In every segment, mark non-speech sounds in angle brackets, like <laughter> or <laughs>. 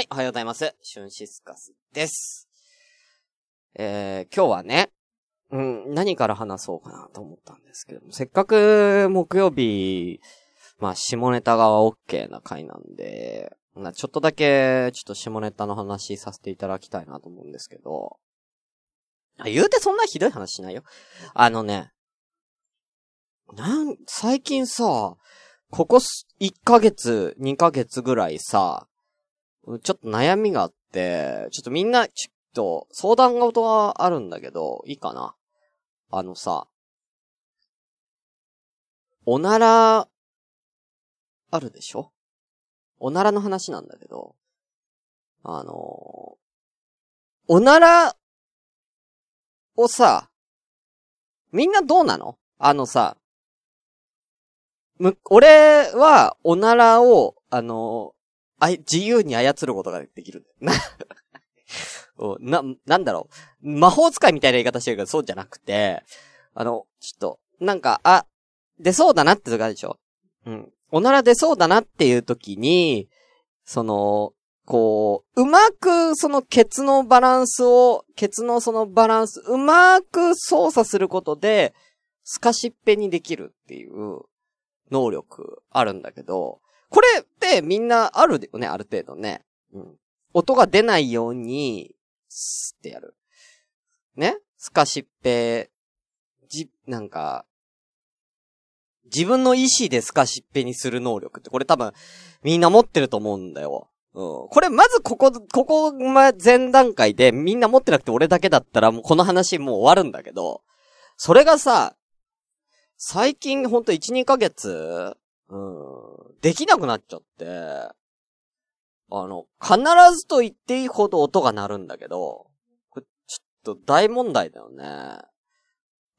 はい、おはようございます。シュンシスカスです。えー、今日はね、うん、何から話そうかなと思ったんですけども、せっかく木曜日、まあ、下ネタが OK な回なんで、まあちょっとだけ、ちょっと下ネタの話させていただきたいなと思うんですけど、あ言うてそんなひどい話しないよ。あのね、なん、最近さ、ここ1ヶ月、2ヶ月ぐらいさ、ちょっと悩みがあって、ちょっとみんな、ちょっと相談事があるんだけど、いいかな？あのさ、おなら、あるでしょ？おならの話なんだけど、あのおならをさ、みんなどうなの？あのさ、む、俺は、おならを、あのあい、自由に操ることができる。な、<laughs> おな、なんだろう。魔法使いみたいな言い方してるけど、そうじゃなくて、あの、ちょっと、なんか、あ、出そうだなって時あるでしょうん。おなら出そうだなっていう時に、その、こう、うまくそのケツのバランスを、ケツのそのバランス、うまく操作することで、スカシッペにできるっていう能力あるんだけど、これってみんなあるよね、ある程度ね。うん。音が出ないように、スってやる。ね？スカシッペ、じ、なんか、自分の意志でスカシッペにする能力って、これ多分、みんな持ってると思うんだよ。うん。これまずここ、ここ、ま、前段階でみんな持ってなくて俺だけだったらもうこの話もう終わるんだけど、それがさ、最近ほんと1、2ヶ月、うん、できなくなっちゃって、あの、必ずと言っていいほど音が鳴るんだけど、これちょっと大問題だよね。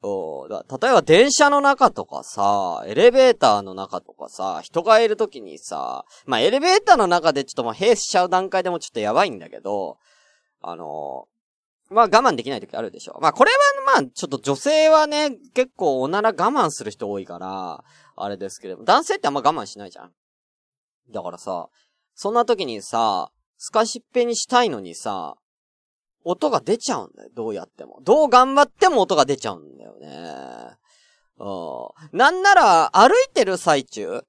う例えば電車の中とかさ、エレベーターの中とかさ、人がいるときにさ、まあ、エレベーターの中でちょっとまあ、閉鎖しちゃう段階でもちょっとやばいんだけど、あのまあ、我慢できないときあるでしょ。まあ、これはまあ、ちょっと女性はね、結構おなら我慢する人多いから、あれですけれども、男性ってあんま我慢しないじゃん。だからさ、そんな時にさ、スカシッペにしたいのにさ、音が出ちゃうんだよ。どうやっても。どう頑張っても音が出ちゃうんだよね。うん。なんなら、歩いてる最中、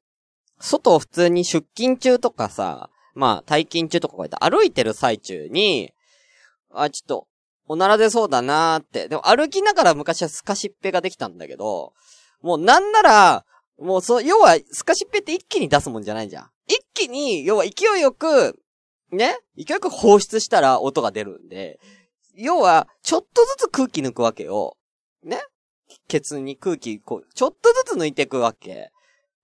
外を普通に出勤中とかさ、まあ、退勤中とかこうやって歩いてる最中に、あ、ちょっと、おなら出そうだなーって。でも歩きながら昔はスカシッペができたんだけど、もうなんなら、もうそう、要は、スカシッペって一気に出すもんじゃないじゃん。一気に、要は勢いよく、ね？勢いよく放出したら音が出るんで、要は、ちょっとずつ空気抜くわけよ。ね？ケツに空気、こう、ちょっとずつ抜いていくわけ。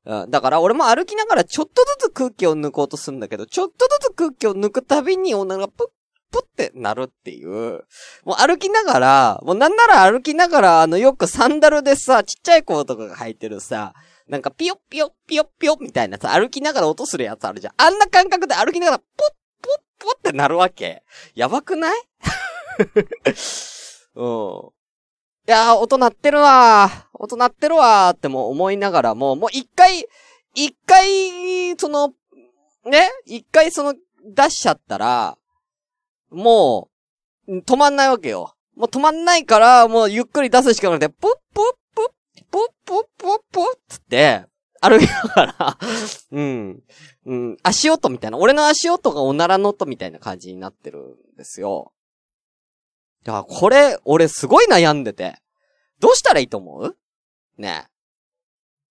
うん。だから、俺も歩きながらちょっとずつ空気を抜こうとするんだけど、ちょっとずつ空気を抜くたびにおならプッ、プッってなるっていう。もう歩きながら、もうなんなら歩きながら、あの、よくサンダルでさ、ちっちゃい子とかが履いてるさ、なんかピヨッピヨッピヨッピヨッみたいなさ、歩きながら音するやつあるじゃん。あんな感覚で歩きながら、ポッポッポッってなるわけ。やばくない？<laughs> うん。いやー、音鳴ってるわー。音鳴ってるわーっても思いながらも、もう一回、一回、その、ね？一回その、出しちゃったら、もう、止まんないわけよ。もう止まんないから、もうゆっくり出すしかなくて、プップップッ、プップップッつって、歩きながら、<laughs> うん、うん、足音みたいな、俺の足音がおならの音みたいな感じになってるんですよ。だからこれ、俺すごい悩んでて。どうしたらいいと思う？ねえ。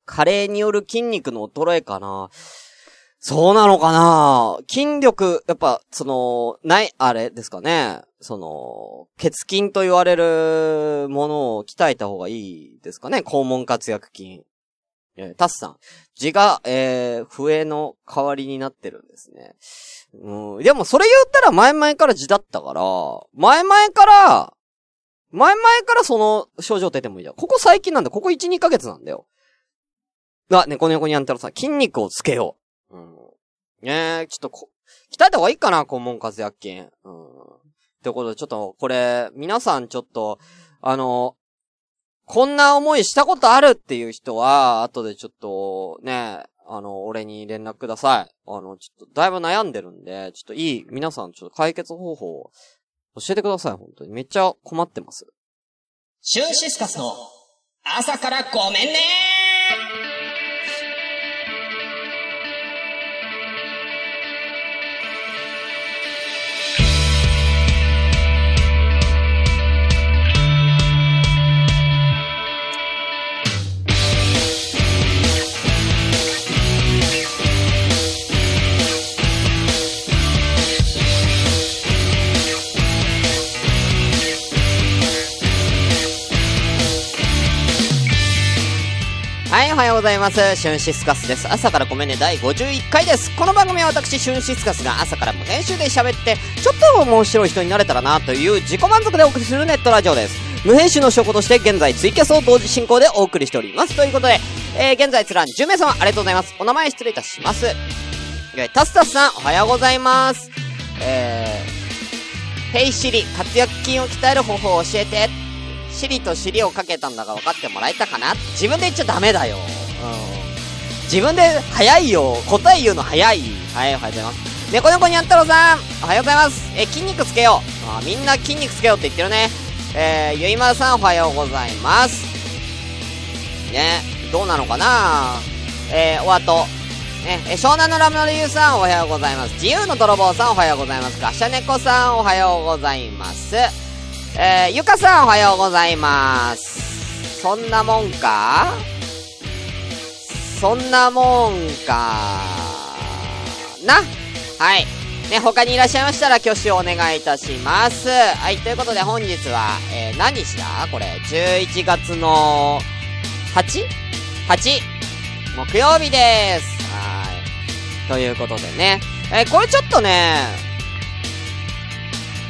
加齢による筋肉の衰えかな？そうなのかな？筋力、やっぱ、その、ない、あれですかね？その、血筋と言われるものを鍛えた方がいいですかね？肛門活躍筋。えータスさん。字が、えー、笛の代わりになってるんですね。うん。でもそれ言ったら前々から字だったから、前々から、前々からその症状出てもいいじゃん。ここ最近なんだ。ここ1、2ヶ月なんだよ。あ、猫猫にゃんたろさん、筋肉をつけよう。うん。ねえ、ちょっとこ、鍛えた方がいいかな、肛門活躍筋。うん。ってことで、ちょっと、これ、皆さんちょっと、あの、こんな思いしたことあるっていう人は、後でちょっと、ね、あの、俺に連絡ください。あの、ちょっと、だいぶ悩んでるんで、ちょっといい、皆さんちょっと解決方法を教えてください、本当に。めっちゃ困ってます。シュンシスカスの朝からごめんねざいます。シュンシスカスです。朝からごめんね、第51回です。この番組は私、シュンシスカスが朝から無編集で喋って、ちょっと面白い人になれたらな、という自己満足でお送りするネットラジオです。無編集の証拠として、現在ツイキャスを同時進行でお送りしております。ということで、えー、現在つらん10名様、ありがとうございます。お名前失礼いたします。えータスタスさん、おはようございます。えー、ヘイシリ、活躍筋を鍛える方法を教えて。シリとシリをかけたんだが分かってもらえたかな自分で言っちゃダメだよ。自分で、早いよ。答え言うの早い。はい、おはようございます。猫猫にゃん太郎さん、おはようございます。え、筋肉つけよう。あ、みんな筋肉つけようって言ってるね。えー、ゆいまるさん、おはようございます。ね、どうなのかなえー、お後。ね、え、湘南のラムの理由さん、おはようございます。自由の泥棒さん、おはようございます。ガシャネコさん、おはようございます。えー、ゆかさん、おはようございます。そんなもんか？そんなもんかなはい。ね、他にいらっしゃいましたら挙手をお願いいたします。はい、ということで本日は、えー、何日だ？これ、11月の 8?8! 木曜日です。はい。ということでね。えーこれちょっとね、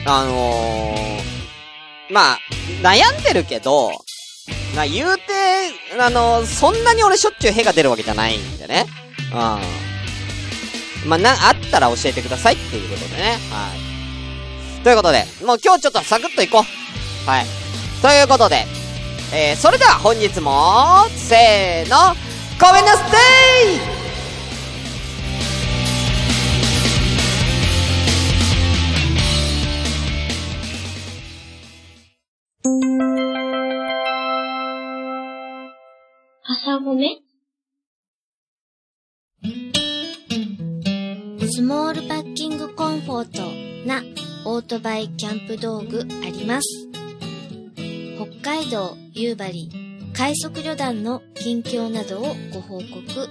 あのー、まあ、悩んでるけど、まあ言うて、あのそんなに俺しょっちゅう屁が出るわけじゃないんでね。うん。まあ、な、あったら教えてくださいっていうことでね。はい。ということで、もう今日ちょっとサクッといこう。はい。ということで、えー、それでは本日も、せーの、ごめんなさいートなオートバイキャンプ道具あります。北海道夕張快速旅団の近況などをご報告。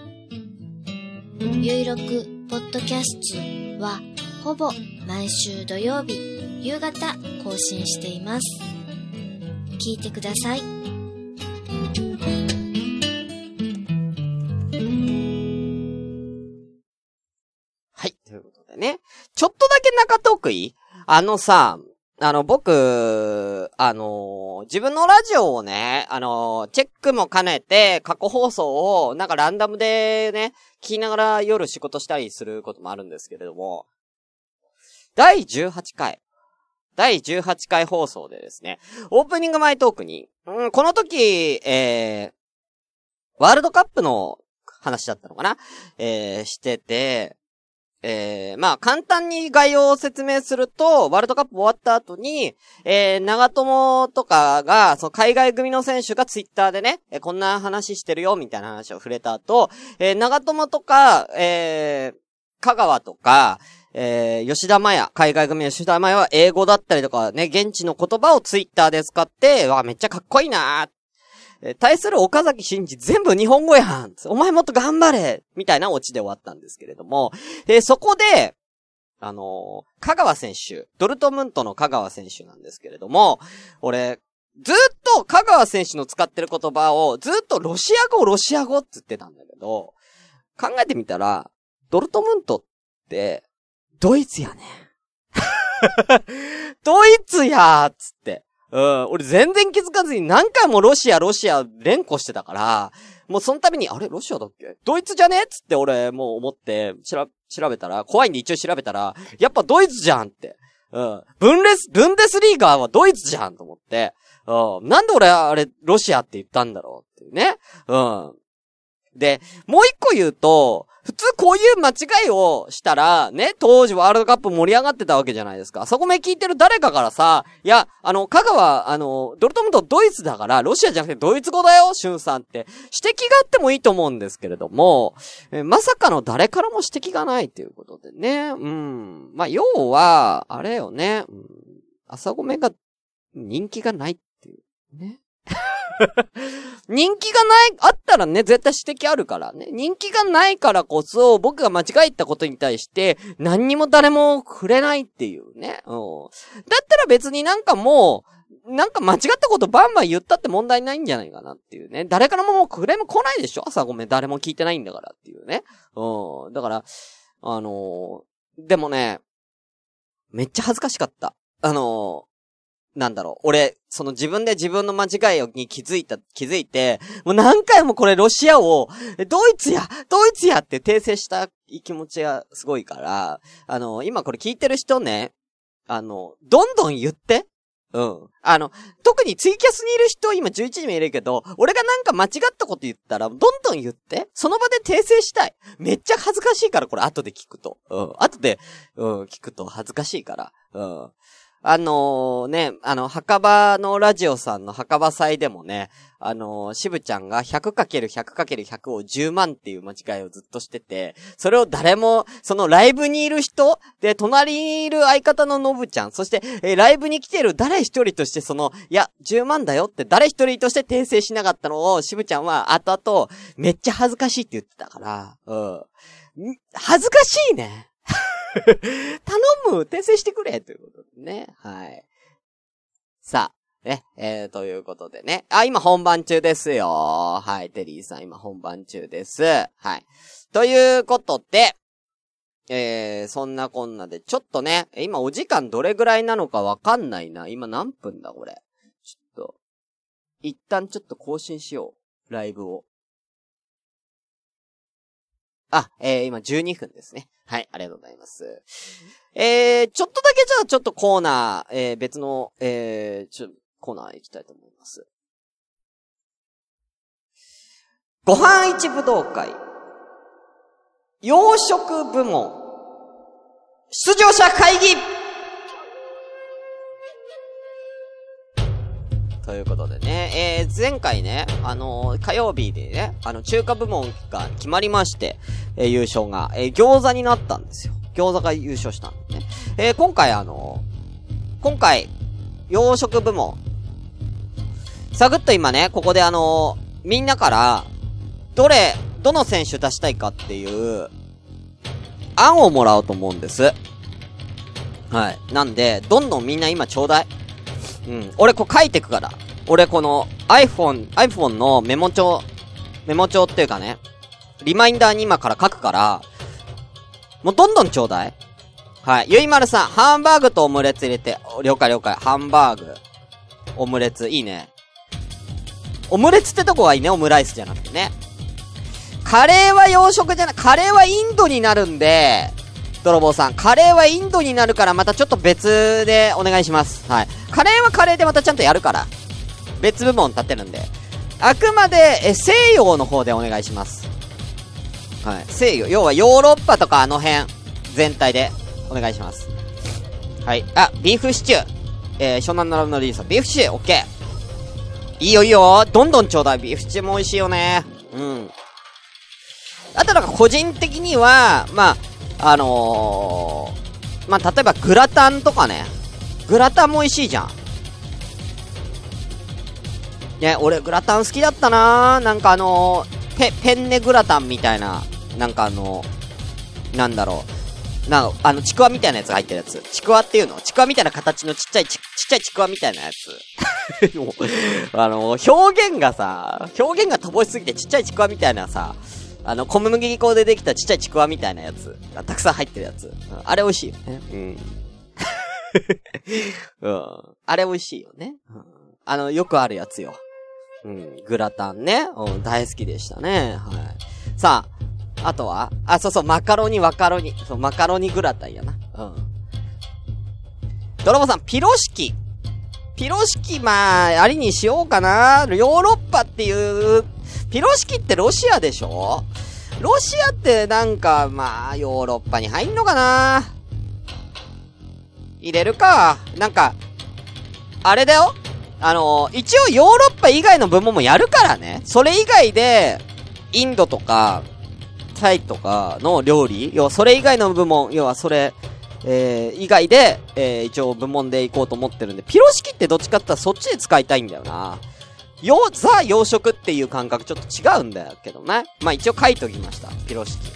ゆいろくポッドキャストはほぼ毎週土曜日夕方更新しています。聞いてくださ。い、け中トークいいあのさ、あの、僕、あの自分のラジオをね、あのチェックも兼ねて、過去放送を、なんかランダムでね、聞きながら夜仕事したりすることもあるんですけれども、第18回、第18回放送でですね、オープニング前トークに、うん、この時、えー、ワールドカップの話だったのかな？えー、してて、えー、まあ、簡単に概要を説明すると、ワールドカップ終わった後に、えー、長友とかが、その海外組の選手がツイッターでね、えーこんな話してるよ、みたいな話を触れた後、えー、長友とか、えー、香川とか、えー、吉田麻也、海外組の吉田麻也は英語だったりとかね、現地の言葉をツイッターで使って、わ、めっちゃかっこいいなーえ対する岡崎慎二全部日本語やんお前もっと頑張れみたいなオチで終わったんですけれども、で、そこで、あのー香川選手、ドルトムントの香川選手なんですけれども、俺、ずっと香川選手の使ってる言葉を、ずっとロシア語、ロシア語って言ってたんだけど、考えてみたら、ドルトムントって、ドイツやね。<laughs> ドイツやーっつって。うん、俺全然気づかずに何回もロシア、ロシア連呼してたから、もうその度に、あれロシアだっけ？ドイツじゃね？っつって俺もう思って、調べたら、怖いんで一応調べたら、やっぱドイツじゃんって。うん。ブンレス、ブンデスリーガーはドイツじゃんと思って、うん。なんで俺あれ、ロシアって言ったんだろうっていうね。うん。で、もう一個言うと、普通こういう間違いをしたら、ね、当時ワールドカップ盛り上がってたわけじゃないですか。そこめ聞いてる誰かからさ、いや、あの、香川、あの、ドルトムントドイツだから、ロシアじゃなくてドイツ語だよ、シュンさんって。指摘があってもいいと思うんですけれども、えまさかの誰からも指摘がないということでね。うん。まあ、要は、あれよね。うん、朝ごめが人気がないっていうね。<laughs> 人気がない、あったらね、絶対指摘あるからね。人気がないからこそ、僕が間違えたことに対して、何にも誰も触れないっていうね。うん。だったら別になんかもう、なんか間違ったことバンバン言ったって問題ないんじゃないかなっていうね。誰からももうクレーム来ないでしょ朝ごめん、誰も聞いてないんだからっていうね。うん。だから、あのー、でもね、めっちゃ恥ずかしかった。あのなんだろう、俺、その自分で自分の間違いに気づいた、気づいて、もう何回もこれロシアを、ドイツやドイツやって訂正した気持ちがすごいから、あの、今これ聞いてる人ね、あの、どんどん言って。うん。あの、特にツイキャスにいる人今11人もいるけど、俺がなんか間違ったこと言ったら、どんどん言って。その場で訂正したい。めっちゃ恥ずかしいから、これ後で聞くと。うん。後で、うん、聞くと恥ずかしいから。うん。あのー、ね、あの、墓場のラジオさんの墓場祭でもね、あのー、渋ちゃんが 100×100×100 を10万っていう間違いをずっとしてて、それを誰も、そのライブにいる人、で、隣にいる相方ののぶちゃん、そして、えー、ライブに来てる誰一人としてその、いや、10万だよって誰一人として訂正しなかったのを、渋ちゃんは後々、めっちゃ恥ずかしいって言ってたから、うん。恥ずかしいね。<laughs> 頼む訂正してくれということでね。はい。さあ、ね、えー、ということでね。あ、今本番中ですよ。はい、テリーさん今本番中です。はい。ということで、えー、そんなこんなで、ちょっとね、今お時間どれぐらいなのかわかんないな。今何分だ、これ。ちょっと、一旦ちょっと更新しよう。ライブを。あ、えー、今12分ですね。はい、ありがとうございます。えー、ちょっとだけじゃあちょっとコーナー、えー、別の、えー、ちょ、コーナー行きたいと思います。ご飯一武道会、洋食部門、出場者会議ということでね、えー、前回ね、あのー、火曜日でね、あの、中華部門が決まりまして、えー、優勝が、えー、餃子になったんですよ。餃子が優勝したんでね。えー、今回あのー、今回、洋食部門、サグッと今ね、ここであのー、みんなから、どれ、どの選手出したいかっていう、案をもらおうと思うんです。はい。なんで、どんどんみんな今ちょうだい。うん。俺こう書いてくから。俺この iPhone、iPhone のメモ帳、メモ帳っていうかね、リマインダーに今から書くから、もうどんどんちょうだい。はい。ゆいまるさん、ハンバーグとオムレツ入れて、了解了解。ハンバーグ、オムレツ、いいね。オムレツってとこはいいね、オムライスじゃなくてね。カレーは洋食じゃない、カレーはインドになるんで、泥棒さん。カレーはインドになるからまたちょっと別でお願いします。はい。カレーはカレーでまたちゃんとやるから。別部門立ってるんで。あくまで、え、西洋の方でお願いします。はい。西洋。要はヨーロッパとかあの辺、全体でお願いします。はい。あ、ビーフシチュー。えー、湘南のラブのリーさん、ビーフシチュー、オッケー。いいよいいよ。どんどんちょうだい。ビーフシチューも美味しいよね。うん。あとなんか個人的には、まあ、あのー、まあ、例えばグラタンとかね。グラタンも美味しいじゃん。ね、俺グラタン好きだったななんかあのー、ペ、ペンネグラタンみたいな、なんかあのー、なんだろう。なあの、ちくわみたいなやつが入ってるやつ。ちくわっていうの？ちくわみたいな形のちっちゃいち、ちっちゃいちくわみたいなやつ。<laughs> あのー、表現がさ、表現が乏しすぎてちっちゃいちくわみたいなさ、あの、小麦粉でできたちっちゃいちくわみたいなやつがたくさん入ってるやつ。あれ美味しいよね。うん。<laughs> うん。あれ美味しいよね。うん、あの、よくあるやつよ。うん。グラタンね。うん。大好きでしたね。はい。さあ、あとは？あ、そうそう、マカロニ、マカロニ。そう、マカロニグラタンやな。うん。泥棒さん、ピロシキ。ピロシキ、まあ、ありにしようかな。ヨーロッパっていうピロシキってロシアでしょ？ロシアってなんか、まあ、ヨーロッパに入んのかな？入れるか。なんか、あれだよあの、一応ヨーロッパ以外の部門もやるからね。それ以外で、インドとか、タイとかの料理要はそれ以外の部門、要はそれ、えー、以外で、えー、一応部門で行こうと思ってるんで、ピロシキってどっちかって言ったらそっちで使いたいんだよな。よ、ザ洋食っていう感覚ちょっと違うんだよけどね。まあ一応書いときました。ピロシキ。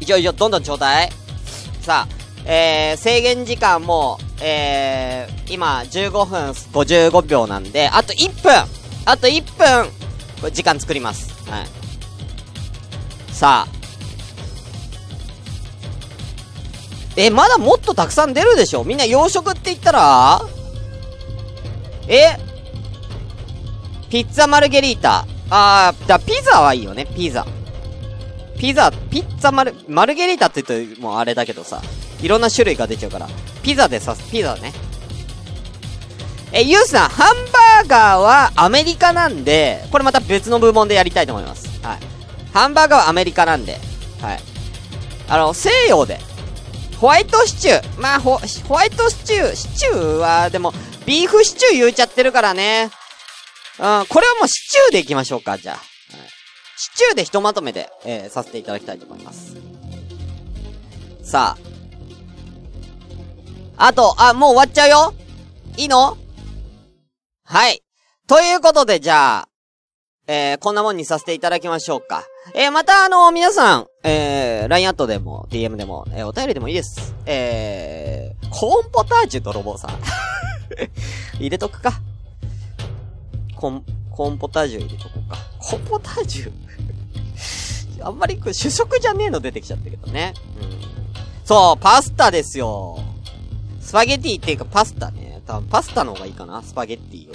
一応一応どんどんちょうだい。さあ、えー、制限時間も、えー、今15分55秒なんで、あと1分あと1分これ時間作ります。はい。さあ。え、まだもっとたくさん出るでしょ？みんな洋食って言ったら？え？ピッツァマルゲリータ。あー、だピザはいいよね、ピザ。ピザ、ピッツァマル、マルゲリータって言うともうあれだけどさ、いろんな種類が出ちゃうから、ピザでさ、ピザね。え、ユースさん、ハンバーガーはアメリカなんで、これまた別の部門でやりたいと思います。はい。ハンバーガーはアメリカなんで、はい。あの、西洋で、ホワイトシチュー。まあ、ホ、ホワイトシチュー、シチューは、でも、ビーフシチュー言うちゃってるからね。うん、これはもうシチューでいきましょうか、じゃあ。シチューでひとまとめで、えー、させていただきたいと思います。さあ。あと、あ、もう終わっちゃうよいいの？はい。ということで、じゃあ、えー、こんなもんにさせていただきましょうか。えー、またあの、皆さん、えー、LINE アットでも、DM でも、えー、お便りでもいいです。えー、コーンポタージュ泥棒さん。<laughs> 入れとくか。コン、コーンポタージュ入れとこうか。コーンポタージュ？<laughs> あんまり主食じゃねえの出てきちゃったけどね。うん。そう、パスタですよ。スパゲティっていうかパスタね。多分パスタの方がいいかな、スパゲッティよ。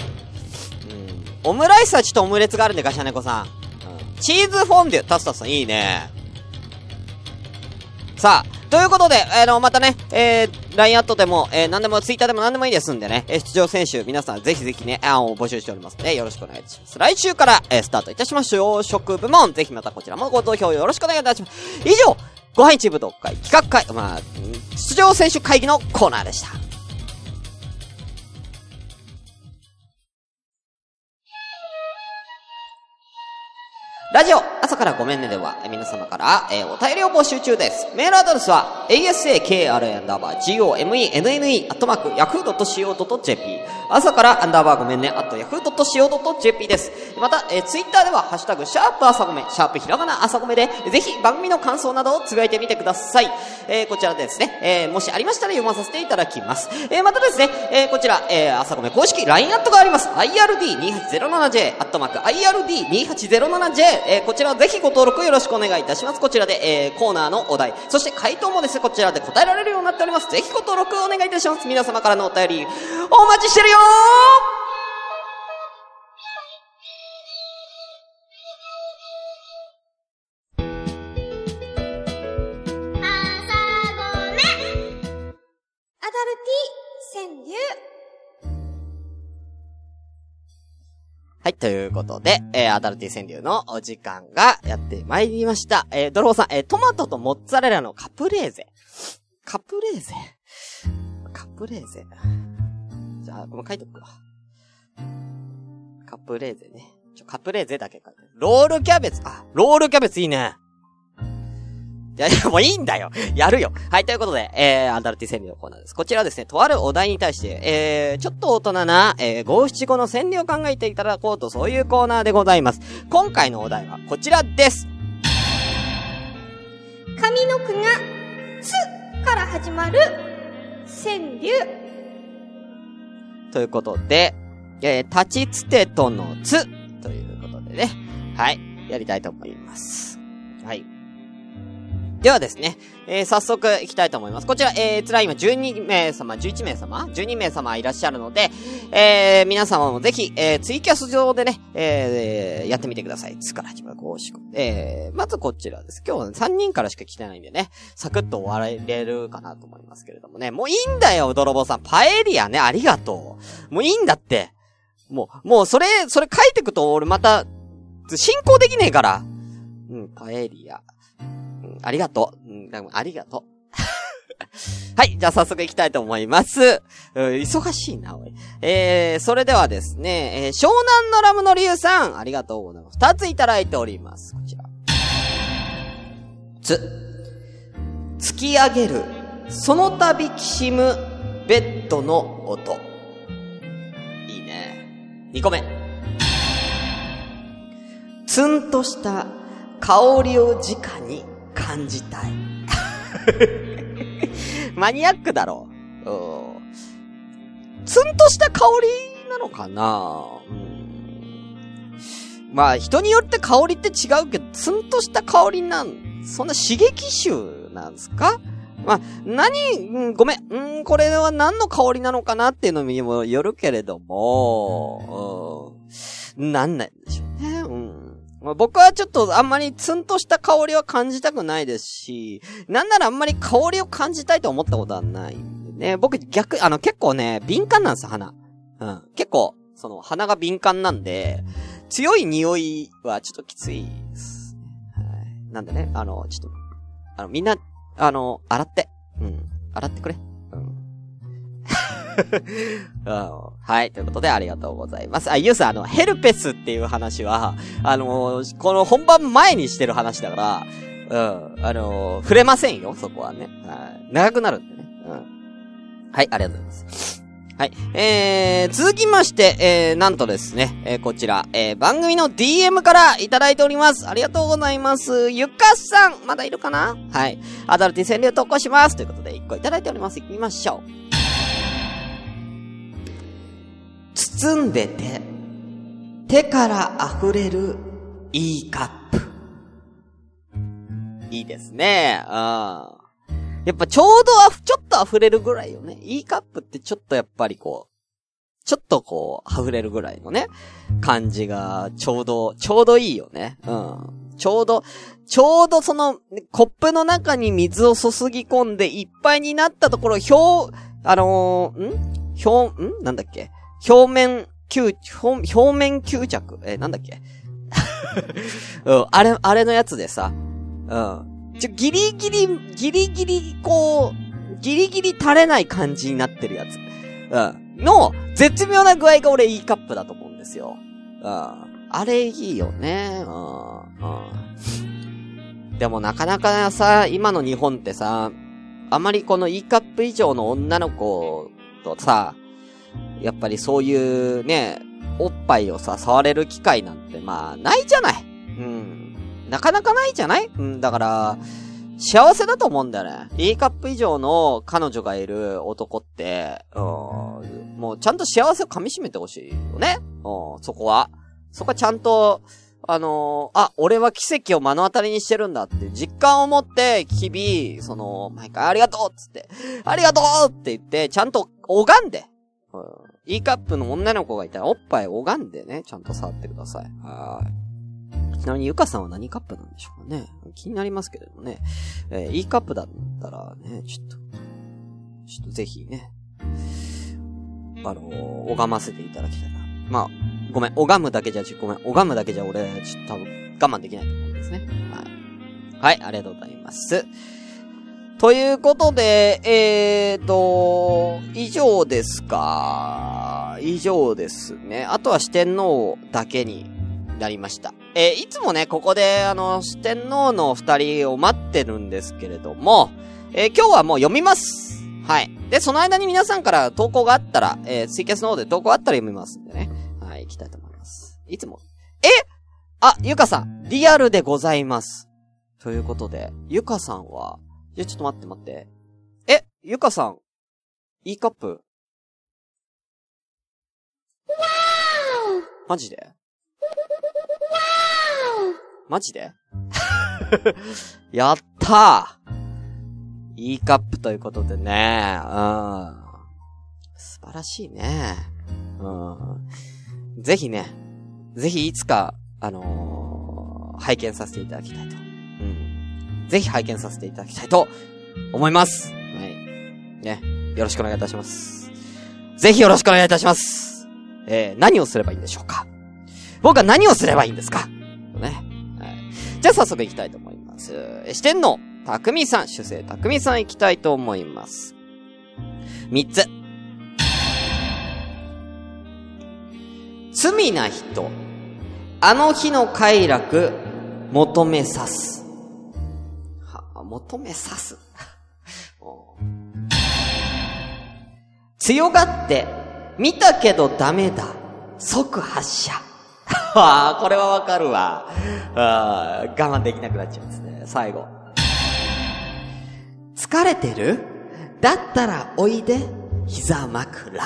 うん。オムライスはちょっとオムレツがあるんで、ガシャネコさん。うん。チーズフォンデュ、タスタさんいいね。さあ、ということで、あの、またね、えー、LINE アットでも、えー、なんでも、Twitter でも何でもいいですんでね、えー、出場選手、皆さんぜひぜひね、案を募集しておりますので、よろしくお願いします。来週から、えー、スタートいたしましょう。食部門、ぜひまたこちらもご投票よろしくお願いいたします。以上、ご飯一部読会、企画会、まあ、出場選手会議のコーナーでした。ラジオ、朝からごめんねでは、皆様から、えー、お便りを募集中です。メールアドレスは、asakra アンダーバー gomenne アットマーク yahoo.co.jp 朝からアンダーバーごめんね、アット yahoo.co.jp です。また、えー、ツイッターでは、ハッシュタグ、シャープ朝ごめ、シャープひらがな朝ごめで、ぜひ番組の感想などをつぶやいてみてください。えー、こちらですね、えー、もしありましたら読まさせていただきます。えー、またですね、えー、こちら、えー、朝ごめ公式 LINE アットがあります。ird2807j、アットマーク ird2807j、えー、こちらぜひご登録よろしくお願いいたします。こちらで、えー、コーナーのお題、そして回答もですね、こちらで答えられるようになっております。ぜひご登録お願いいたします。皆様からのお便り、お待ちしてるよはい、ということで、えー、アダルティ川柳のお時間がやってまいりました。えー、ドローさん、えー、トマトとモッツァレラのカプレーゼ。カプレーゼ？カプレーゼ？じゃあ、この書いとくわ。カプレーゼね。ちょ、カプレーゼだけ書いて。ロールキャベツ。あ、ロールキャベツいいね。いやいや、もういいんだよやるよはい、ということで、えー、アダルティ川柳のコーナーです。こちらはですね、とあるお題に対して、えー、ちょっと大人な、えー、五七五の川柳を考えていただこうと、そういうコーナーでございます。今回のお題はこちらです。上の句が、つから始まる川柳。ということで、えー、立ちつてとのつということでね、はい、やりたいと思います。はい。ではですね、えー、早速行きたいと思います。こちら、えー、つら今12名様、11名様 ?12 名様いらっしゃるので、えー、皆様もぜひ、えー、ツイキャス上でね、えー、やってみてください。つから始まる公式。えー、まずこちらです。今日は、ね、3人からしか来てないんでね、サクッと終われるかなと思いますけれどもね。もういいんだよ、泥棒さん。パエリアね、ありがとう。もういいんだって。もう、もうそれ、それ書いてくと俺また、進行できねえから。うん、パエリア。ありがとう。ありがとう。<laughs> はい、じゃあ早速行きたいと思います。忙しいな、おい。えー、それではですね、えー、湘南のラムのりゅうさん、ありがとうございます。二ついただいております。こちら。つ、突き上げる、その度きしむ、ベッドの音。いいね。二個目。ツンとした香りを直に感じたい。<laughs> マニアックだろう。うん。ツンとした香りなのかなうん。まあ、人によって香りって違うけど、ツンとした香りなん、そんな刺激臭なんですか？まあ、何、うん、ごめん、うん、これは何の香りなのかなっていうのにもよるけれども、うん、なんないでしょうね、うん。まあ僕はちょっとあんまりツンとした香りは感じたくないですし、なんならあんまり香りを感じたいと思ったことはないね。僕逆、あの結構ね、敏感なんですよ、鼻。うん。結構、その鼻が敏感なんで、強い匂いはちょっときついです。はい。なんでね、あの、ちょっと、あの、みんな、あの、洗って。うん。洗ってくれ。<laughs> うん。はい。ということで、ありがとうございます。あ、ゆうさん、あの、ヘルペスっていう話は、あのーこの本番前にしてる話だから、うん。あのー触れませんよ、そこはね。はい。長くなるんでね。うん。はい、ありがとうございます。はい。えー、続きまして、えー、なんとですね、えー、こちら、えー、番組の DM からいただいております。ありがとうございます。ゆかさん、まだいるかな？はい。アダルティ川柳投稿します。ということで、1個いただいております。行きましょう。包んでて、手から溢れるいいカップ。いいですね。うん。やっぱちょうどあふ、ちょっと溢れるぐらいよね。いいカップってちょっとやっぱりこう、ちょっとこう、溢れるぐらいのね、感じが、ちょうど、ちょうどいいよね。うん。ちょうど、ちょうどその、コップの中に水を注ぎ込んでいっぱいになったところ、表、あのーん？表、ん？なんだっけ？表面吸、表表面吸着？え、なんだっけ？<laughs> うん、あれ、あれのやつでさ、うん。ちょ、ギリギリ、ギリギリ、こう、ギリギリ垂れない感じになってるやつ。うん。の、絶妙な具合が俺いいカップだと思うんですよ。うん。あれいいよね。うん。うん。でもなかなかさ、今の日本ってさ、あまりこの E カップ以上の女の子とさ、やっぱりそういうね、おっぱいをさ、触れる機会なんてまあ、ないじゃない。うん。なかなかないじゃない？うん、だから、幸せだと思うんだよね。E カップ以上の彼女がいる男って、うん、もうちゃんと幸せを噛み締めてほしいよね。うん、そこは。そこはちゃんと、あのーあ、俺は奇跡を目の当たりにしてるんだって実感を持って、日々、その、毎回ありがとうっつって、ありがとうって言って、ちゃんと拝んで、うん、E カップの女の子がいたらおっぱい拝んでね、ちゃんと触ってください。はい。ちなみにゆかさんは何カップなんでしょうかね気になりますけれどもね。えー、E カップだったらね、ちょっと、ちょっとぜひね、あのー拝ませていただきたいな。まあ、ごめん、拝むだけじゃ、ごめん、拝むだけじゃ俺、ちょっと多分我慢できないと思うんですね。はい。はい、ありがとうございます。ということで、えーと、以上ですか？以上ですね。あとは四天王だけになりました。えーいつもね、ここで、あの、四天王の二人を待ってるんですけれども、えー今日はもう読みます。はい。で、その間に皆さんから投稿があったら、えーツイキャスの方で投稿あったら読みますんでね。はい、行きたいと思います。いつも。え？あ、ゆかさん、リアルでございます。ということで、ゆかさんは、いや、ちょっと待って待って。え、ゆかさん、いいカップ？マジで？マジで？<laughs> やったーいいカップということでね、うん。素晴らしいね。うん。ぜひね、ぜひいつか、あのー拝見させていただきたいと。ぜひ拝見させていただきたいと思います。はい。ね。よろしくお願いいたします。ぜひよろしくお願いいたします。えー、何をすればいいんでしょうか僕は何をすればいいんですかね。はい。じゃあ早速行きたいと思います。四天王、匠さん、主生匠さん行きたいと思います。三つ。罪な人、あの日の快楽、求めさす。求めさす。<laughs> 強がって、見たけどダメだ。即発射。<laughs> ああ、これはわかるわ。あ我慢できなくなっちゃうんですね。最後。疲れてる？だったらおいで、膝枕。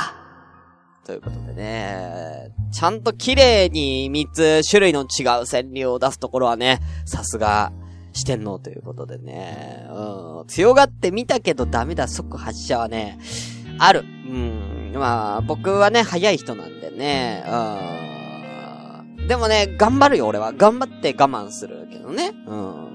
ということでね、ちゃんと綺麗に3つ種類の違う川柳を出すところはね、さすが、四天王ということでね、うん、強がってみたけどダメだ即発射はね、ある。うん、まあ、僕はね、早い人なんでね、うん。でもね、頑張るよ、俺は。頑張って我慢するけどね。うん。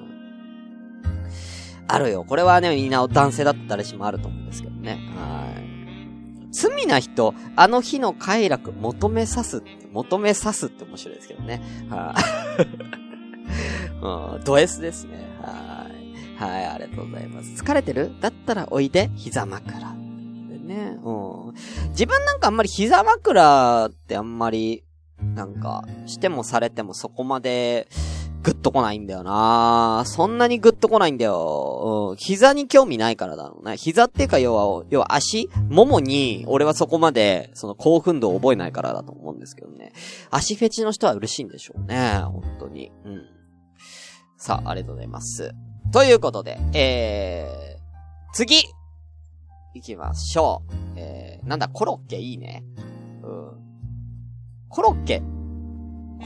あるよ。これはね、みんな男性だったらしもあると思うんですけどね。はい。罪な人、あの日の快楽求めさすって、求めさすって面白いですけどね。はい、うん、ド S ですね。はい。はい、ありがとうございます。疲れてる？だったらおいで、膝枕。でね、うん。自分なんかあんまり膝枕ってあんまり、なんか、してもされてもそこまで、グッと来ないんだよなそんなにグッと来ないんだよ。うん。膝に興味ないからだろうね。膝っていうか要は、要は足？ももに、俺はそこまで、その興奮度を覚えないからだと思うんですけどね。足フェチの人は嬉しいんでしょうね。本当に。うん。さあ、ありがとうございます。ということで、えー、次行きましょう。えー、なんだ、コロッケいいね。うん。コロッケ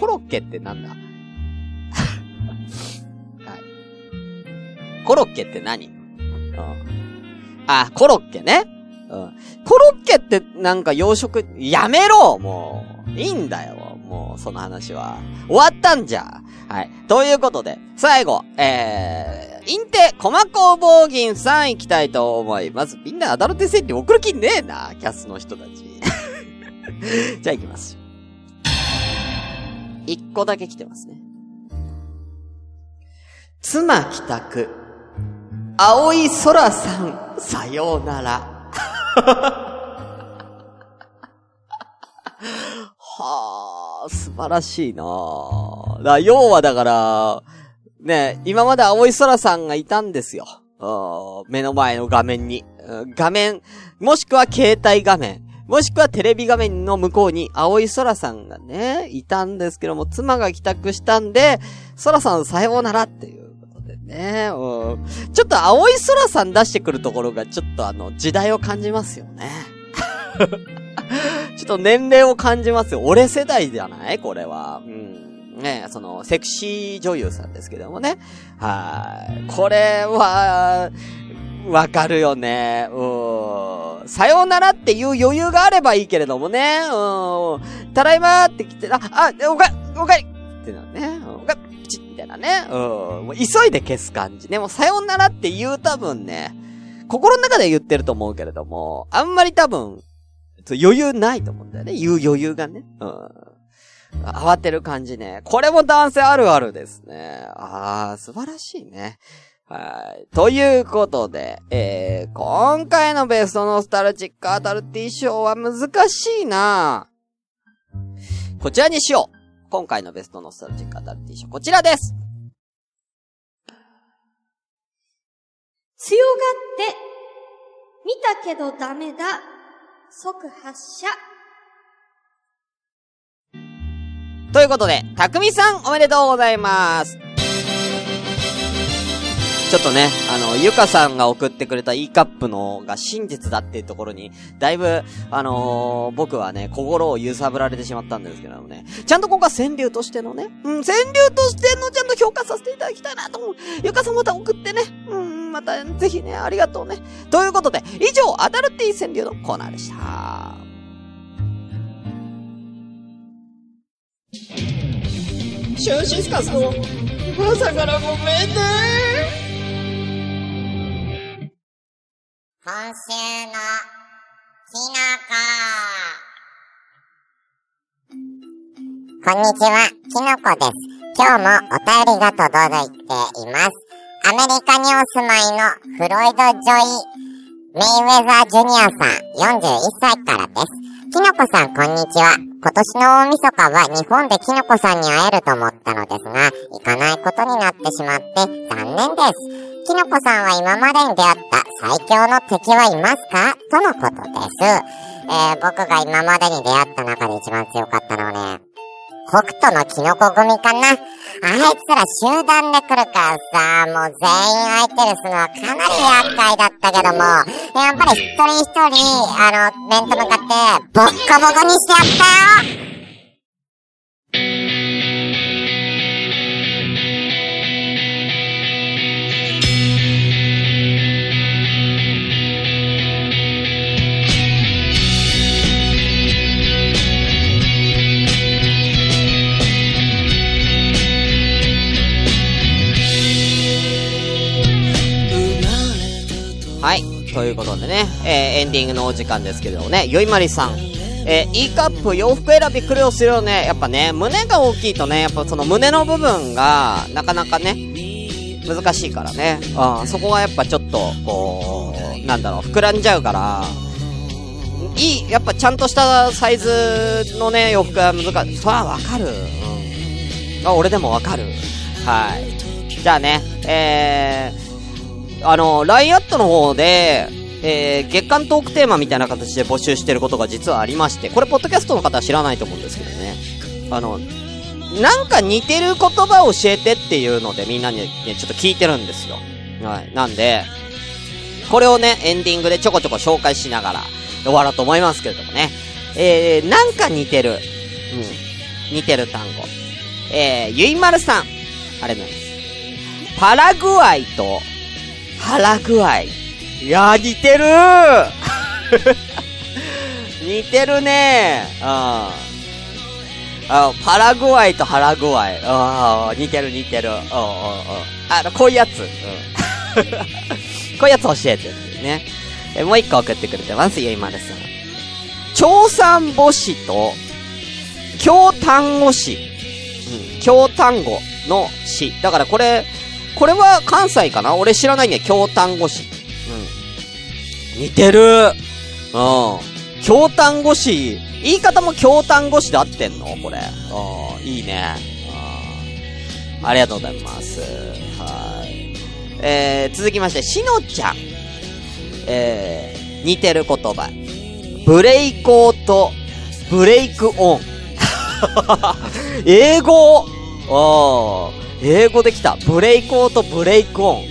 コロッケってなんだ？<laughs> はい。コロッケって何？うん。あ、コロッケね。うん。コロッケってなんか洋食、やめろもう。いいんだよ。もう、その話は。終わったんじゃ。はい。ということで、最後、えー、インテ、コマ工房銀さん行きたいと思います。みんなアダルテ戦に送る気ねえな、キャスの人たち。<laughs> じゃあ行きます。一個だけ来てますね。妻帰宅。青い空さん、さようなら。はあ、素晴らしいなだ要はだから、ね、今まで青い空さんがいたんですよ。目の前の画面に。画面、もしくは携帯画面。もしくはテレビ画面の向こうに青い空さんがね、いたんですけども、妻が帰宅したんで、空さんさようならっていう。ね。うん。ちょっと青い空さん出してくるところがちょっとあの、時代を感じますよね。<laughs> ちょっと年齢を感じますよ。俺世代じゃない？これは。うん。ねその、セクシー女優さんですけどもね。はい。これは、わかるよね。うん。さようならっていう余裕があればいいけれどもね。うん。ただいまーって来て、あ、あ、おか、おかりってなね。おか、みたいなね。うん。もう急いで消す感じね。もうさようならって言う多分ね、心の中で言ってると思うけれども、あんまり多分、余裕ないと思うんだよね。言う余裕がね。うん。慌てる感じね。これも男性あるあるですね。ああ、素晴らしいね。はい。ということで、えー、今回のベストノスタルジックアダルティ賞は難しいなこちらにしよう。今回のベストノスタルジックアダルティー賞、こちらです強がって、見たけどダメだ、即発射。ということで、たくみさんおめでとうございます。ちょっとね、あの、ゆかさんが送ってくれた E カップのが真実だっていうところに、だいぶ、あのー、僕はね、心を揺さぶられてしまったんですけどもね、ちゃんとここは川柳としてのね、うん、川柳としてのちゃんと評価させていただきたいなと思う。ゆかさんまた送ってね、うん、またぜひね、ありがとうね。ということで、以上、アダルティ川柳のコーナーでした。シュンシスカスの朝からごめんね今週のきのこ。こんにちは、きのこです。今日もお便りが届いています。アメリカにお住まいのフロイド・ジョイ・メイウェザー・ジュニアさん41歳からです。キノコさんこんにちは。今年の大晦日は日本でキノコさんに会えると思ったのですが、行かないことになってしまって残念です。キノコさんは今までに出会った最強の敵はいますか？とのことです。えー、僕が今までに出会った中で一番強かったのはね、北斗のキノコ組かな。あいつら集団で来るからさ、もう全員相手にするのはかなり厄介だったけども、やっぱり一人一人、あの、面と向かって、ボッコボコにしてやったよはい。ということでね、えーエンディングのお時間ですけれどもね、よいまりさん。えー E カップ洋服選び苦労するよね。やっぱね、胸が大きいとね、やっぱその胸の部分が、なかなかね、難しいからね。うん、そこがやっぱちょっと、こう、なんだろう、膨らんじゃうから、いい、やっぱちゃんとしたサイズのね、洋服が難しい。そらわかる。うん。あ、俺でもわかる。はい。じゃあね、えー、あの、LINE アットの方で、えー、月間トークテーマみたいな形で募集してることが実はありまして、これ、ポッドキャストの方は知らないと思うんですけどね。あの、なんか似てる言葉を教えてっていうのでみんなに、ね、ちょっと聞いてるんですよ。はい。なんで、これをね、エンディングでちょこちょこ紹介しながら終わろうと思いますけれどもね。えー、なんか似てる。うん。似てる単語。えー、ゆいまるさん。ありがとうございます。パラグアイと、腹具合。いや、似てる <laughs> 似てるねー。ああ、パラグアイと腹具合。ああ、似てる似てる。うんうんうん。あの、こういうやつ。うん。<laughs> こういうやつ教えてっていうね。え、もう一個送ってくれてます、ゆいまるさん。長三母子と、京単語詞。うん、京単語の詩。だからこれ、これは関西かな？俺知らないね。京単語詞。うん。似てる。うん。京単語詞。言い方も京単語詞で合ってんの？これ。うん。いいね。うん。ありがとうございます。はい。えー、続きまして、しのちゃん。えー、似てる言葉。無礼講と、 break on。<laughs> 英語？あー英語できた。無礼講と break on。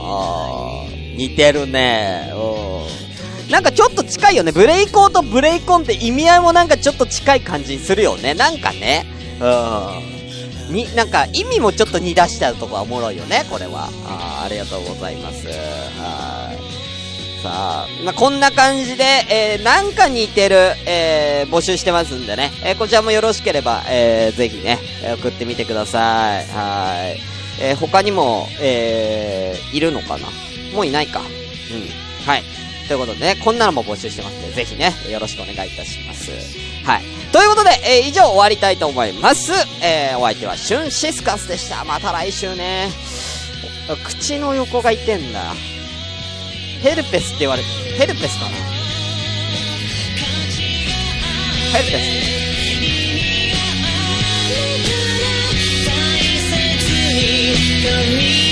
あー似てるね。うん。なんかちょっと近いよね。無礼講と break on って意味合いもなんかちょっと近い感じするよね。なんかね。うん。に、なんか意味もちょっと似だしちゃうとこはおもろいよね、これは。あーありがとうございます。はい。さあ、まあ、こんな感じで、えー、なんか似てる、えー、募集してますんでね。えー、こちらもよろしければ、えー、ぜひね、送ってみてください。はい。えー、他にも、えー、いるのかな？もういないか。うん。はい。ということでね、こんなのも募集してますんで、ぜひね、よろしくお願いいたします。はい。ということで、えー、以上終わりたいと思います。えー、お相手はシュンシスカスでした。また来週ね。口の横が痛んだ。ヘルペスって言われて、ヘルペスかな？ヘルペス。Don't need